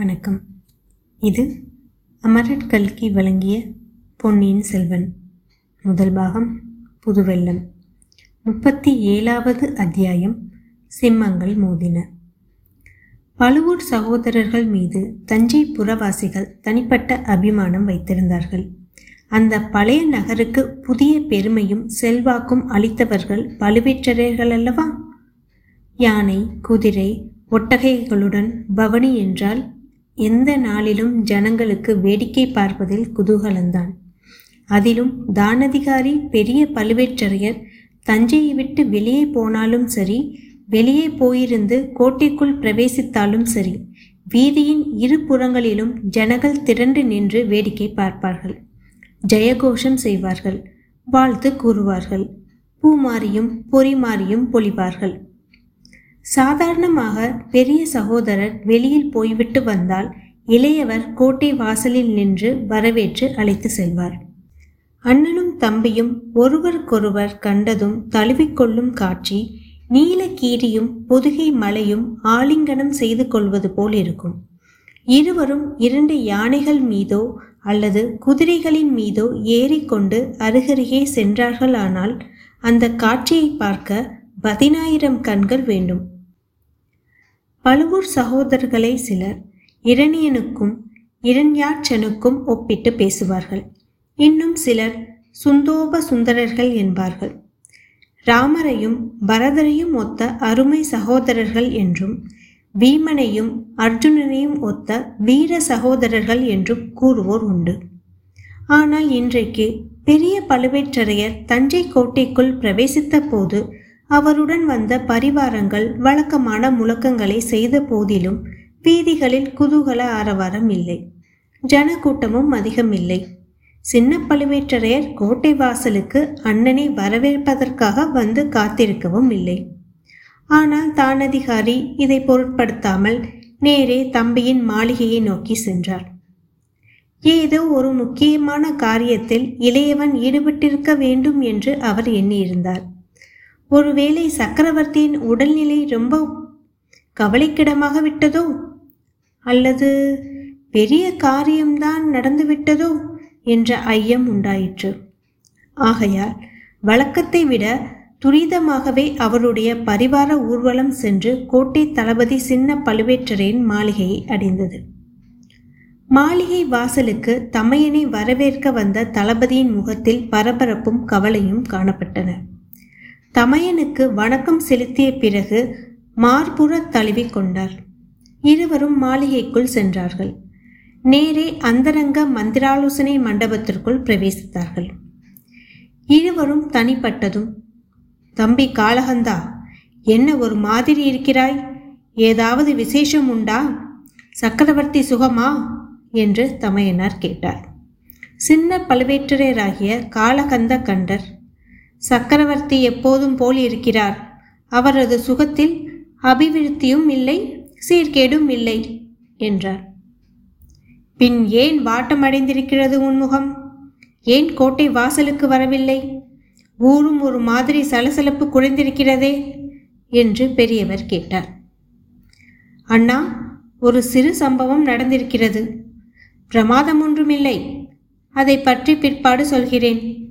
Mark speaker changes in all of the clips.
Speaker 1: வணக்கம். இது அமரட் கல்கி வழங்கிய பொன்னியின் செல்வன். முதல் பாகம் புதுவெல்லம் முப்பத்தி ஏழாவது அத்தியாயம் சிம்மங்கள் மோதின. பழுவூர் சகோதரர்கள் மீது தஞ்சை புறவாசிகள் தனிப்பட்ட அபிமானம் வைத்திருந்தார்கள். அந்த பழைய நகருக்கு புதிய பெருமையும் செல்வாக்கும் அளித்தவர்கள் பழுவேற்றரையர்கள் அல்லவா யானை குதிரை ஒட்டகைகளுடன் பவனி என்றால் எந்த நாளிலும் ஜனங்களுக்கு வேடிக்கை பார்ப்பதில் குதூகலந்தான். அதிலும் தானதிகாரி பெரிய பழுவேற்றரையர் தஞ்சையை விட்டு வெளியே போனாலும் சரி வெளியே போயிருந்து கோட்டைக்குள் பிரவேசித்தாலும் சரி வீதியின் இரு புறங்களிலும் ஜனங்கள் திரண்டு நின்று வேடிக்கை பார்ப்பார்கள். ஜெயகோஷம் செய்வார்கள் வாழ்த்து கூறுவார்கள் பூமாரியும் பொறிமாரியும் பொழிவார்கள். சாதாரணமாக பெரிய சகோதரர் வெளியில் போய்விட்டு வந்தால் இளையவர் கோட்டை வாசலில் நின்று வரவேற்று அழைத்து செல்வார். அண்ணனும் தம்பியும் ஒருவருக்கொருவர் கண்டதும் தழுவிக்கொள்ளும் காட்சி நீலக்கீரியும் பொதுகை மலையும் ஆலிங்கனம் செய்து கொள்வது போல் இருக்கும். இருவரும் இரண்டு யானைகள் மீதோ அல்லது குதிரைகளின் மீதோ ஏறிக்கொண்டு அருகருகே சென்றார்களானால் அந்த காட்சியை பார்க்க பதினாயிரம் கண்கள் வேண்டும். பழுவூர் சகோதரர்களை சிலர் இரணியனுக்கும் இரண்யாட்சனுக்கும் ஒப்பிட்டு பேசுவார்கள். இன்னும் சிலர் சுந்தோப சுந்தரர்கள் என்பார்கள். ராமரையும் பரதரையும் ஒத்த அருமை சகோதரர்கள் என்றும் பீமனையும் அர்ஜுனனையும் ஒத்த வீர சகோதரர்கள் என்றும் கூறுவோர் உண்டு. ஆனால் இன்றைக்கு பெரிய பழுவேற்றரையர் தஞ்சை கோட்டைக்குள் பிரவேசித்த போது அவருடன் வந்த பரிவாரங்கள் வழக்கமான முழக்கங்களை செய்த போதிலும் வீதிகளில் குதூகல ஆரவாரம் இல்லை. ஜனக்கூட்டமும் அதிகம் இல்லை சின்ன பழுவேற்றரையர் கோட்டை வாசலுக்கு அண்ணனை வரவேற்பதற்காக வந்து காத்திருக்கவும் இல்லை. ஆனால் தானதிகாரி இதை பொருட்படுத்தாமல் நேரே தம்பியின் மாளிகையை நோக்கி சென்றார். ஏதோ ஒரு முக்கியமான காரியத்தில் இளையவன் ஈடுபட்டிருக்க வேண்டும் என்று அவர் எண்ணியிருந்தார். ஒருவேளை சக்கரவர்த்தியின் உடல்நிலை ரொம்ப கவலைக்கிடமாக விட்டதோ? அல்லது பெரிய காரியம்தான் நடந்துவிட்டதோ என்ற ஐயம் உண்டாயிற்று. ஆகையால் வழக்கத்தை விட துரிதமாகவே அவருடைய பரிவார ஊர்வலம் சென்று கோட்டை தளபதி சின்ன பழுவேற்றரையின் மாளிகையை அடைந்தது. மாளிகை வாசலுக்கு தமையனை வரவேற்க வந்த தளபதியின் முகத்தில் பரபரப்பும் கவலையும் காணப்பட்டன. தமையனுக்கு வணக்கம் செலுத்திய பிறகு மார்புற தழுவி கொண்டார். இருவரும் மாளிகைக்குள் சென்றார்கள். நேரே அந்தரங்க மந்திராலோசனை மண்டபத்திற்குள் பிரவேசித்தார்கள். இருவரும் தனிப்பட்டதும் தம்பி காலகந்தா என்ன ஒரு மாதிரி இருக்கிறாய்? ஏதாவது விசேஷம் உண்டா? சக்கரவர்த்தி சுகமா? என்று தமையனார் கேட்டார். சின்ன பழுவேற்றரையராகிய காலகந்த கண்டர் சக்கரவர்த்தி எப்போதும் போல் இருக்கிறார். அவரது சுகத்தில் அபிவிருத்தியும் இல்லை சீர்கேடும் இல்லை என்றார். பின் ஏன் வாட்டமடைந்திருக்கிறது உன்முகம் ஏன் கோட்டை வாசலுக்கு வரவில்லை? ஊரும் ஒரு மாதிரி சலசலப்பு குறைந்திருக்கிறதே என்று பெரியவர் கேட்டார். அண்ணா ஒரு சிறு சம்பவம் நடந்திருக்கிறது. பிரமாதம் ஒன்றுமில்லை. அதை பற்றி பிற்பாடு சொல்கிறேன்.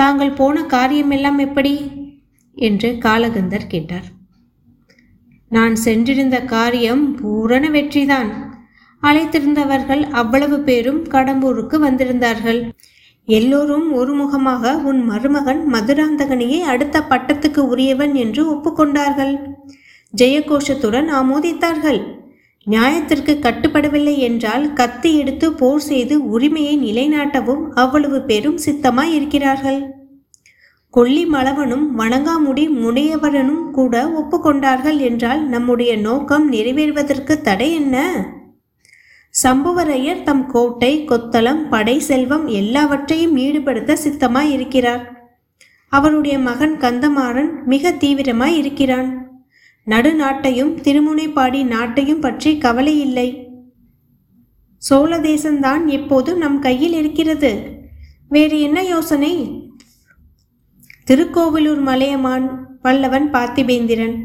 Speaker 1: தாங்கள் போன காரியமெல்லாம் எப்படி? என்று காலகந்தர் கேட்டார். நான் சென்றிருந்த காரியம் பூரண வெற்றிதான். அழைத்திருந்தவர்கள் அவ்வளவு பேரும் கடம்பூருக்கு வந்திருந்தார்கள். எல்லோரும் ஒருமுகமாக உன் மருமகன் மதுராந்தகனையே அடுத்த பட்டத்துக்கு உரியவன் என்று ஒப்புக்கொண்டார்கள். ஜெயகோஷத்துடன் ஆமோதித்தார்கள். நியாயத்திற்கு கட்டுப்படவில்லை என்றால் கத்தி எடுத்து போர் செய்து உரிமையை நிலைநாட்டவும் அவ்வளவு பேரும் சித்தமாய் இருக்கிறார்கள் கொல்லி மலவனும் வணங்காமுடி முனையவரனும் கூட ஒப்புக்கொண்டார்கள் என்றால் நம்முடைய நோக்கம் நிறைவேறுவதற்கு தடை என்ன? சம்புவரையர் தம் கோட்டை கொத்தளம் படை செல்வம் எல்லாவற்றையும் ஈடுபடுத்த சித்தமாய் இருக்கிறார் அவருடைய மகன் கந்தமாறன் மிக தீவிரமாய் இருக்கிறான் நடுநாட்டையும் திருமுனைப்பாடி நாட்டையும் பற்றி கவலை இல்லை சோழ தேசம்தான் எப்போதும் நம் கையில் இருக்கிறது? வேறு என்ன யோசனை? திருக்கோவிலூர் மலையமான் பல்லவன் பார்த்திபேந்திரன்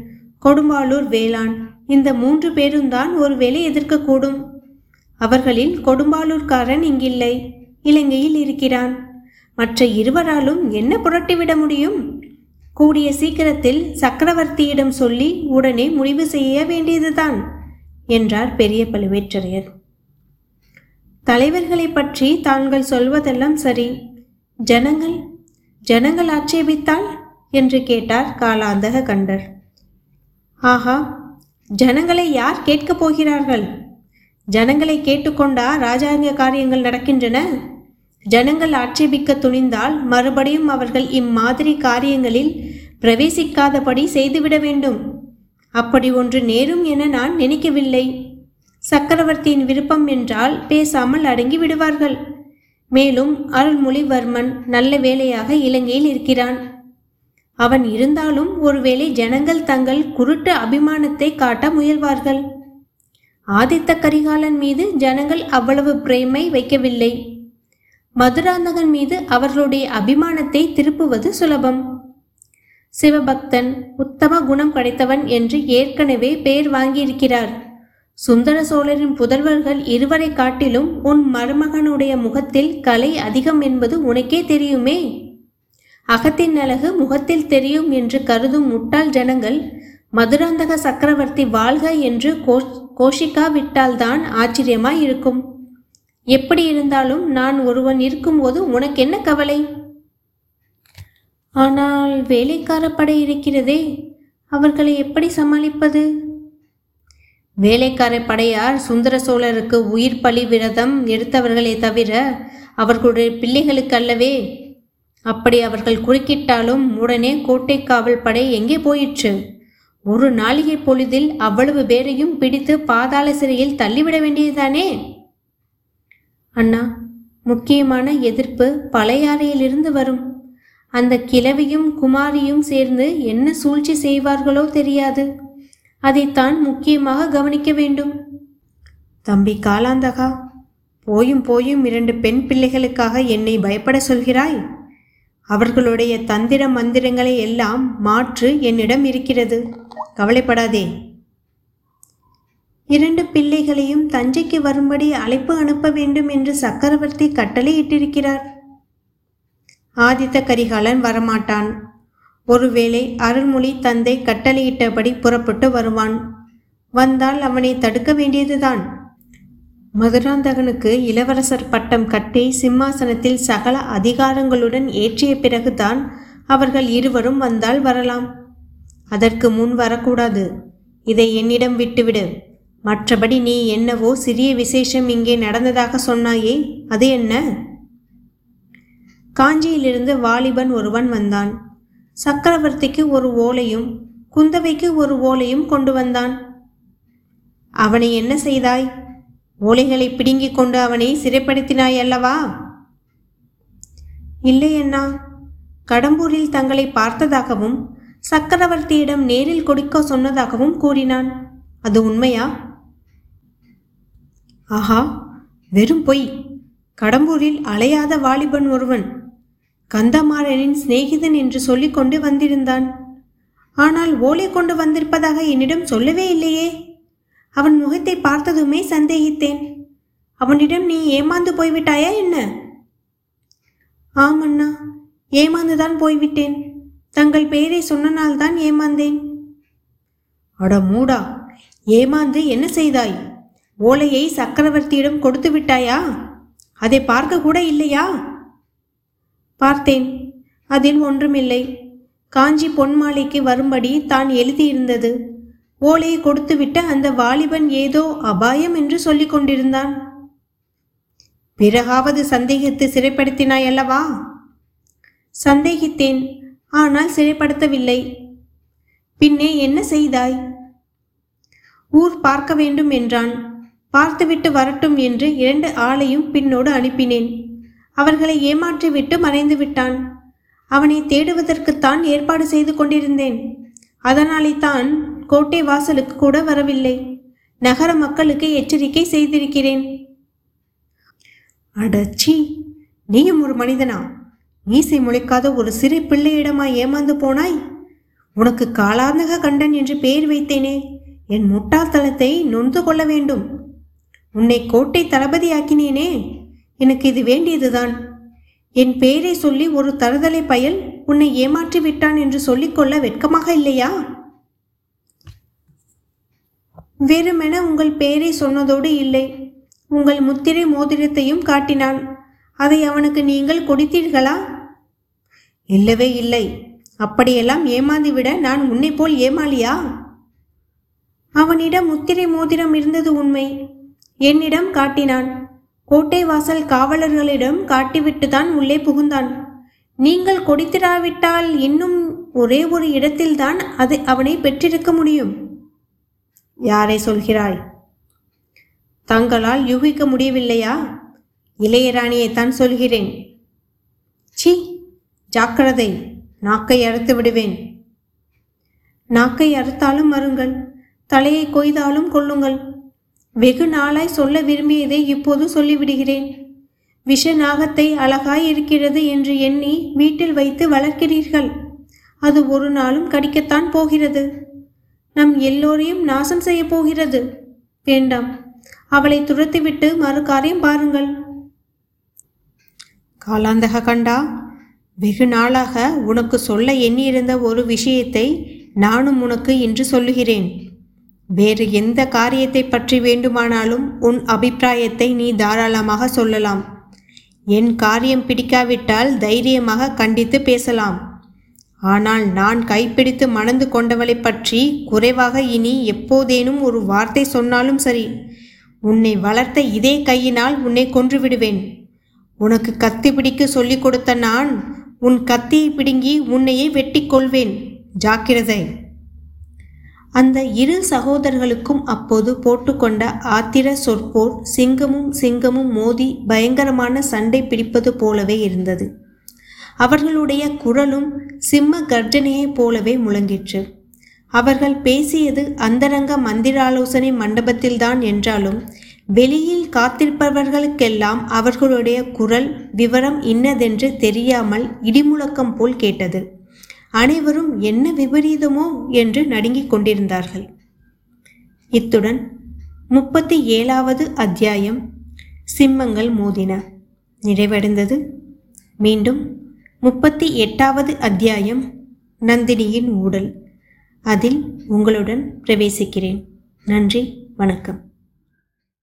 Speaker 1: கொடும்பாளூர் வேளாண் இந்த மூன்று பேரும் தான் ஒருவேளை எதிர்க்கக்கூடும். அவர்களில் கொடும்பாளூர்காரன் இங்கில்லை இலங்கையில் இருக்கிறான். மற்ற இருவராலும் என்ன புரட்டிவிட முடியும்? கூடிய சீக்கிரத்தில் சக்கரவர்த்தியிடம் சொல்லி உடனே முடிவு செய்ய வேண்டியதுதான் என்றார் பெரிய பழுவேற்றரையர் தலைவர்களை பற்றி தாங்கள் சொல்வதெல்லாம் சரி. ஜனங்கள் ஜனங்கள் ஆட்சேபித்தால்? என்று கேட்டார் காலாந்தக கண்டர். ஆஹா ஜனங்களை யார் கேட்கப் போகிறார்கள்? ஜனங்களை கேட்டுக்கொண்டா ராஜாங்க காரியங்கள் நடக்கின்றன? ஜனங்கள் ஆட்சேபிக்க துணிந்தால் மறுபடியும் அவர்கள் இம்மாதிரி காரியங்களில் பிரவேசிக்காதபடி செய்துவிட வேண்டும். அப்படி ஒன்று நேரும் என நான் நினைக்கவில்லை. சக்கரவர்த்தியின் விருப்பம் என்றால் பேசாமல் அடங்கி விடுவார்கள். மேலும் அருள்மொழிவர்மன் நல்ல வேலையாக இலங்கையில் இருக்கிறான். அவன் இருந்தாலும் ஒருவேளை ஜனங்கள் தங்கள் குருட்டு அபிமானத்தை காட்ட முயல்வார்கள். ஆதித்த கரிகாலன் மீது ஜனங்கள் அவ்வளவு பிரேமை வைக்கவில்லை. மதுராந்தகன் மீது அவர்களுடைய அபிமானத்தை திருப்புவது சுலபம். சிவபக்தன் உத்தம குணம் கிடைத்தவன் என்று ஏற்கனவே பெயர் வாங்கியிருக்கிறார். சுந்தர சோழரின் புதல்வர்கள் இருவரை காட்டிலும் உன் மருமகனுடைய முகத்தில் கலை அதிகம் என்பது உனக்கே தெரியுமே? அகத்தின் அழகு முகத்தில் தெரியும் என்று கருதும் முட்டாள் ஜனங்கள் மதுராந்தக சக்கரவர்த்தி வாழ்க என்று கோஷிக்காவிட்டால்தான் ஆச்சரியமாய் இருக்கும் எப்படி இருந்தாலும் நான் ஒருவன் இருக்கும்போது உனக்கு என்ன கவலை? ஆனால் வேலைக்கார படை இருக்கிறதே அவர்களை எப்படி சமாளிப்பது? வேலைக்கார படையார் சுந்தர சோழருக்கு உயிர் பலி விரதம் எடுத்தவர்களே தவிர அவர்களுடைய பிள்ளைகளுக்கு அல்லவே. அப்படி அவர்கள் குறுக்கிட்டாலும் உடனே கோட்டை காவல் படை எங்கே போயிற்று? ஒரு நாளிகை பொழுதில் அவ்வளவு பேரையும் பிடித்து பாதாள சிறையில் தள்ளிவிட வேண்டியதுதானே? அண்ணா முக்கியமான எதிர்ப்பு பழையாறையிலிருந்து வரும். அந்த கிழவியும் குமாரியும் சேர்ந்து என்ன சூழ்ச்சி செய்வார்களோ தெரியாது. அதைத்தான் முக்கியமாக கவனிக்க வேண்டும். தம்பி காலாந்தகா போயும் போயும் இரண்டு பெண் பிள்ளைகளுக்காக என்னை பயப்பட சொல்கிறாய்? அவர்களுடைய தந்திர மந்திரங்களை எல்லாம் மாற்று என்னிடம் இருக்கிறது. கவலைப்படாதே. இரண்டு பிள்ளைகளையும் தஞ்சைக்கு வரும்படி அழைப்பு அனுப்ப வேண்டும் என்று சக்கரவர்த்தி கட்டளையிட்டிருக்கிறார். ஆதித்த கரிகாலன் வரமாட்டான். ஒருவேளை அருள்மொழி தந்தை கட்டளையிட்டபடி புறப்பட்டு வருவான். வந்தால் அவனை தடுக்க வேண்டியதுதான். மதுராந்தகனுக்கு இளவரசர் பட்டம் கட்டி சிம்மாசனத்தில் சகல அதிகாரங்களுடன் ஏற்றிய பிறகுதான் அவர்கள் இருவரும் வந்தால் வரலாம். அதற்கு முன் வரக்கூடாது. இதை என்னிடம் விட்டுவிடு. மற்றபடி நீ என்னவோ சிறிய விசேஷம் இங்கே நடந்ததாக சொன்னாயே அது என்ன? காஞ்சியிலிருந்து வாலிபன் ஒருவன் வந்தான். சக்கரவர்த்திக்கு ஒரு ஓலையும் குந்தவைக்கு ஒரு ஓலையும் கொண்டு வந்தான். அவனை என்ன செய்தாய்? ஓலைகளை பிடுங்கிக் கொண்டு அவனை சிறைப்படுத்தினாய் அல்லவா? இல்லை அண்ணா கடம்பூரில் தங்களை பார்த்ததாகவும் சக்கரவர்த்தியிடம் நேரில் கொடுக்க சொன்னதாகவும் கூறினான். அது உண்மையா? ஆஹா வெறும் பொய். கடம்பூரில் அலையாத வாலிபன் ஒருவன் கந்தமாறனின் சிநேகிதன் என்று சொல்லிக்கொண்டு வந்திருந்தான். ஆனால் ஓலை கொண்டு வந்திருப்பதாக என்னிடம் சொல்லவே இல்லையே. அவன் முகத்தை பார்த்ததுமே சந்தேகித்தேன். அவனிடம் நீ ஏமாந்து போய்விட்டாயா என்ன? ஆமண்ணா ஏமாந்துதான் போய்விட்டேன். தங்கள் பெயரை சொன்னனால்தான் ஏமாந்தேன். அட மூடா ஏமாந்து என்ன செய்தாய்? ஓலையை சக்கரவர்த்தியிடம் கொடுத்து விட்டாயா? அதை பார்க்க கூட இல்லையா? பார்த்தேன். அதில் ஒன்றுமில்லை. காஞ்சி பொன்மாலைக்கு வரும்படி தான் எழுதியிருந்தது. ஓலையை கொடுத்துவிட்ட அந்த வாலிபன் ஏதோ அபாயம் என்று சொல்லிக் கொண்டிருந்தான். பிறகாவது சந்தேகித்து சிறைப்படுத்தினாய் அல்லவா சந்தேகித்தேன். ஆனால் சிறைப்படுத்தவில்லை. பின்னே என்ன செய்தாய்? ஊர் பார்க்க வேண்டும் என்றான். பார்த்துவிட்டு வரட்டும் என்று இரண்டு ஆளையும் பின்னோடு அனுப்பினேன். அவர்களை ஏமாற்றிவிட்டு மறைந்து விட்டான். அவனை தேடுவதற்குத்தான் ஏற்பாடு செய்து கொண்டிருந்தேன். அதனாலே தான் கோட்டை வாசலுக்கு கூட வரவில்லை. நகர மக்களுக்கு எச்சரிக்கை செய்திருக்கிறேன். அடச்சி நீயும் ஒரு மனிதனா? மீசை முளைக்காத ஒரு சிறு பிள்ளையிடமா ஏமாந்து போனாய்? உனக்கு காலாந்தக கண்டன் என்று பெயர் வைத்தேனே. என் முட்டாள்தளத்தை நொந்து கொள்ள வேண்டும். உன்னை கோட்டை தளபதியாக்கினேனே. எனக்கு இது வேண்டியதுதான். என் பெயரை சொல்லி ஒரு தருதலை பயல் உன்னை ஏமாற்றி விட்டான் என்று சொல்லிக்கொள்ள வெட்கமாக இல்லையா? வெறுமென உங்கள் பெயரை சொன்னதோடு இல்லை. உங்கள் முத்திரை மோதிரத்தையும் காட்டினான். அதை அவனுக்கு நீங்கள் கொடுத்தீர்களா? இல்லவே இல்லை. அப்படியெல்லாம் ஏமாந்துவிட நான் உன்னை போல் ஏமாளியா? அவனிடம் முத்திரை மோதிரம் இருந்தது உண்மை. என்னிடம் காட்டினான். கோட்டை வாசல் காவலர்களிடம் காட்டிவிட்டுதான் உள்ளே புகுந்தான். நீங்கள் கொடுத்திராவிட்டால் இன்னும் ஒரே ஒரு இடத்தில்தான் அது அவனை பெற்றிருக்க முடியும். யாரை சொல்கிறாய்? தங்களால் யூகிக்க முடியவில்லையா? இளையராணியைத்தான் சொல்கிறேன். சி ஜாக்கிரதை நாக்கை அறுத்து விடுவேன். நாக்கை அறுத்தாலும் மறுங்கள் தலையை கொய்தாலும் கொள்ளுங்கள் வெகு நாளாய் சொல்ல விரும்பியதை இப்போது சொல்லிவிடுகிறேன். விஷ நாகத்தை அழகாய் இருக்கிறது என்று எண்ணி வீட்டில் வைத்து வளர்க்கிறீர்கள். அது ஒரு நாளும் கடிக்கத்தான் போகிறது. நம் எல்லோரையும் நாசம் செய்ய போகிறது. வேண்டாம். அவளை துரத்திவிட்டு மறு காரியம் பாருங்கள். காலாந்தக கண்டா வெகு நாளாக உனக்கு சொல்ல எண்ணியிருந்த ஒரு விஷயத்தை நானும் உனக்கு இன்று சொல்லுகிறேன். வேறு எந்த காரியத்தை பற்றி வேண்டுமானாலும் உன் அபிப்பிராயத்தை நீ தாராளமாக சொல்லலாம். என் காரியம் பிடிக்காவிட்டால் தைரியமாக கண்டித்து பேசலாம். ஆனால் நான் கைப்பிடித்து மணந்து கொண்டவளை பற்றி குறைவாக இனி எப்போதேனும் ஒரு வார்த்தை சொன்னாலும் சரி உன்னை வளர்த்த இதே கையினால் உன்னை கொன்று விடுவேன். உனக்கு கத்தி பிடிக்க சொல்லிக் கொடுத்த நான் உன் கத்தியை பிடுங்கி உன்னையே வெட்டி கொள்வேன். ஜாக்கிரதை. அந்த இரு சகோதரர்களுக்கும் அப்போது போட்டுக்கொண்ட ஆத்திர சொற்போர் சிங்கமும் சிங்கமும் மோதி பயங்கரமான சண்டை பிடிப்பது போலவே இருந்தது. அவர்களுடைய குரலும் சிம்ம கர்ஜனையைப் போலவே முழங்கிற்று. அவர்கள் பேசியது அந்தரங்க மந்திராலோசனை மண்டபத்தில்தான் என்றாலும் வெளியில் காத்திருப்பவர்களுக்கெல்லாம் அவர்களுடைய குரல் விவரம் இன்னதென்று தெரியாமல் இடிமுழக்கம் போல் கேட்டது. அனைவரும் என்ன விபரீதமோ என்று நடுங்கிக் கொண்டிருந்தார்கள். இத்துடன் முப்பத்தி ஏழாவது அத்தியாயம் சிம்மங்கள் மோதின நிறைவடைந்தது. மீண்டும் முப்பத்தி எட்டாவது அத்தியாயம் நந்தினியின் ஊடல் அதில் உங்களுடன் பிரவேசிக்கிறேன். நன்றி வணக்கம்.